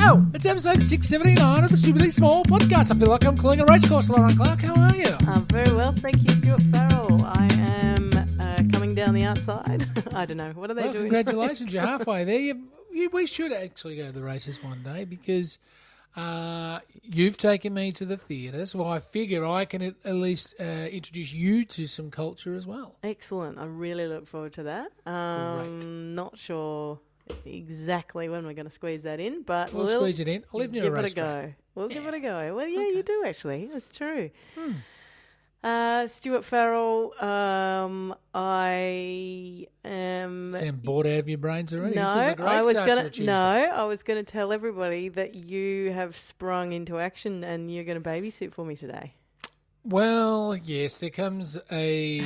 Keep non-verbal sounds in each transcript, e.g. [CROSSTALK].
go. It's episode 679 of the Stupidly Small podcast. I feel like I'm calling a racecourse, Lauren Clark. How are you? I'm very well, thank you, Stuart Farrell. I am uh, coming down the outside. [LAUGHS] I don't know. What are they Well, doing? congratulations, you're [LAUGHS] halfway there. You, you, we should actually go to the races one day because uh, you've taken me to the theatre, so I figure I can at, at least uh, introduce you to some culture as well. Excellent. I really look forward to that. Um, Not sure exactly when we're going to squeeze that in, but We'll, we'll squeeze it in. I live near give a it a go. We'll give it a go. Well, yeah, Okay. you do actually. That's true. Hmm. Uh, Stuart Farrell, um, I am. Sound bored out of your brains already? No, this is a great I was gonna no, I was gonna tell everybody that you have sprung into action and you're gonna babysit for me today. Well, yes, there comes a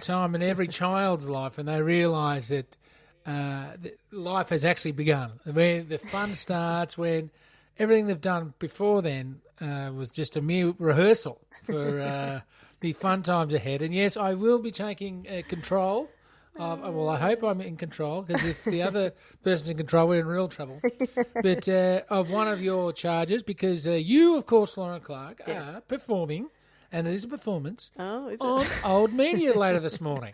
time in every child's life when they realise that, uh, life has actually begun. Where the fun starts when everything they've done before then uh, was just a mere rehearsal for [LAUGHS] uh, the fun times ahead. And yes, I will be taking uh, control. Of, well, I hope I'm in control because if the other [LAUGHS] person's in control, we're in real trouble. [LAUGHS] But uh, of one of your charges, because uh, you, of course, Lauren Clark, are performing, and it is a performance Oh, is on? Old Media [LAUGHS] later this morning.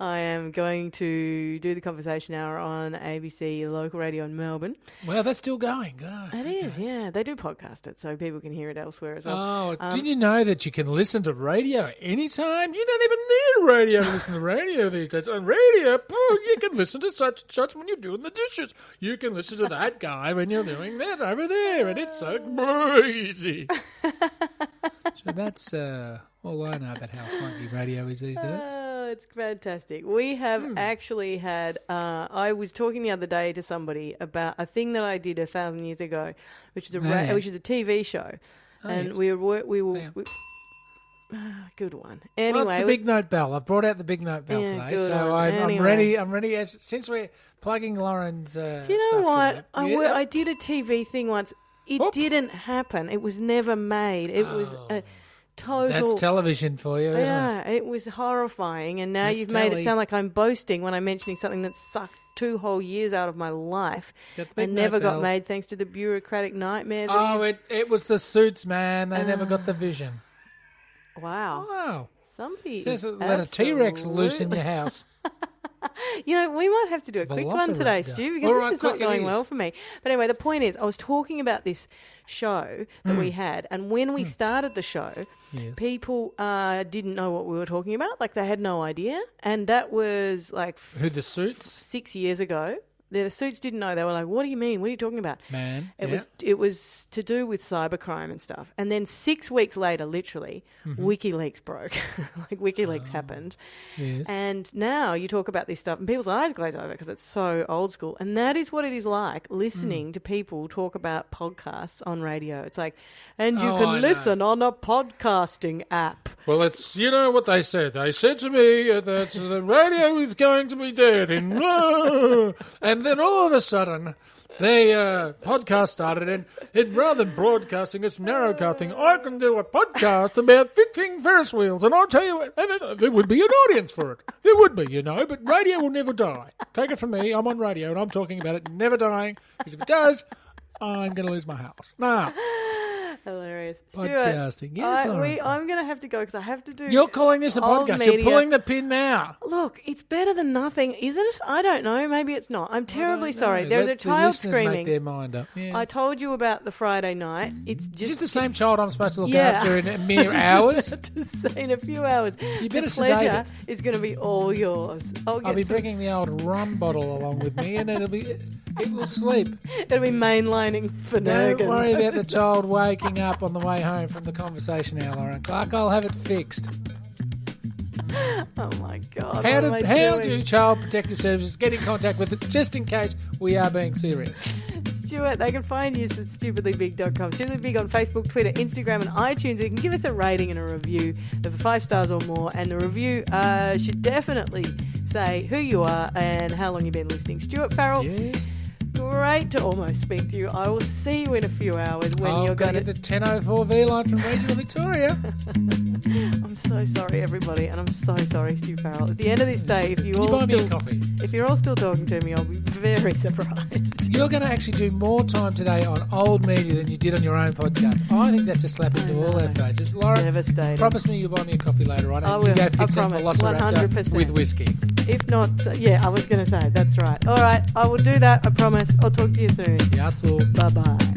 I am going to do the conversation hour on ABC local radio in Melbourne. Well, that's still going. Gosh, It okay. is, yeah. They do podcast it, so people can hear it elsewhere as well. Oh, Um, did you know that you can listen to radio anytime? You don't even need radio to listen to radio these days. On radio, you can listen to such and such when you're doing the dishes. You can listen to that guy when you're doing that over there, and it's so [LAUGHS] crazy. So that's uh, all I know about how funky radio is these days. Oh, it's fantastic. We have Hmm. actually had. Uh, I was talking the other day to somebody about a thing that I did a thousand years ago, which is a Oh, ra- yeah. which is a TV show, Oh, and yes. we were we were. We, Ah, good one. Well, Anyway, it's the big note bell. I've brought out the big note bell Yeah, today, so. I'm, I'm ready. I'm ready. As since we're plugging Lauren's, uh, do you know what? I, Yeah. wo- I did a TV thing once. It Whoop. didn't happen. It was never made. It was oh. a total. Oh. That's television for you, isn't it? yeah, it was horrifying. And now That's you've made telly. it sound like I'm boasting when I'm mentioning something that sucked two whole years out of my life Got the big and never got made thanks to the bureaucratic nightmare. That Oh, is- it, it was the suits, man. They never got the ah. vision. wow! Wow. Somebody Says is let a T Rex loose in absolutely- your house. [LAUGHS] [LAUGHS] You know, we might have to do a quick one today, Stu, because All this right, is not going is. well for me. But anyway, the point is, I was talking about this show that we had, and when we started the show, Yes. people uh, didn't know what we were talking about. Like they had no idea, and that was like Who the suits? six years ago. The suits didn't know. They were like, "What do you mean? What are you talking about?" Man. It yeah. was it was to do with cybercrime and stuff. And then six weeks later, literally, Mm-hmm. WikiLeaks broke. [LAUGHS] like WikiLeaks Oh. happened, Yes. and now you talk about this stuff, and people's eyes glaze over because it's so old school. And that is what it is like Mm. listening to people talk about podcasts on radio. It's like, and you Oh, I can know. listen on a podcasting app. Well, it's you know what they said. They said to me uh, that the radio is going to be dead, [LAUGHS] and and then all of a sudden, the uh, podcast started, and rather than broadcasting, it's narrowcasting. I can do a podcast about fixing Ferris wheels, and I'll tell you, what, and there- would be an audience for it. There would be, you know, but radio will never die. Take it from me. I'm on radio, and I'm talking about it never dying. Because if it does, I'm going to lose my house. Now, Hilarious. Podcasting. Stuart, Yes, I, we, I'm going to have to go because I have to do. you're calling this a old podcast. You're media. pulling the pin now. Look, it's better than nothing, isn't it? I don't know. Maybe it's not. I'm terribly sorry. know. There's Let a the child Make screaming. their mind up. Yeah. I told you about the Friday night. It's Is just the same child I'm supposed to look Yeah. after in mere [LAUGHS] hours? in a few hours. You better the sedate pleasure it. is going to be all yours. I'll I'll be some, bringing the old rum bottle along with me, and it'll be it will sleep. [LAUGHS] it'll be mainlining for no. Don't Nergan. worry about the [LAUGHS] child waking up on the way home from the conversation hour, Lauren Clark. I'll have it fixed. [LAUGHS] Oh my god! How what do am I how doing? do Child Protective Services get in contact with it just in case we are being serious? Stuart, they can find you at stupidlybig.com. Stupidly Big on Facebook, Twitter, Instagram, and iTunes. You can give us a rating and a review of five stars or more. And the review uh, should definitely say who you are and how long you've been listening. Stuart Farrell, Yes. Great to almost speak to you. I will see you in a few hours when I've you're going to the 1004V line from regional Victoria. [LAUGHS] I'm so sorry, everybody, and I'm so sorry, Stu Farrell. At the end of this day, if you Can all still, if you're all still talking to me, I'll be very [LAUGHS] surprised. You're going to actually do more time today on old media than you did on your own podcast. I think that's a slap into all our faces. Laura, Devastating. promise me you'll buy me a coffee later on. I you will. go I fix that promise. Velociraptor 100%. with whiskey. If not, yeah, I was going to say, that's right. All right, I will do that, I promise. I'll talk to you soon. Yeah, I saw. Bye bye.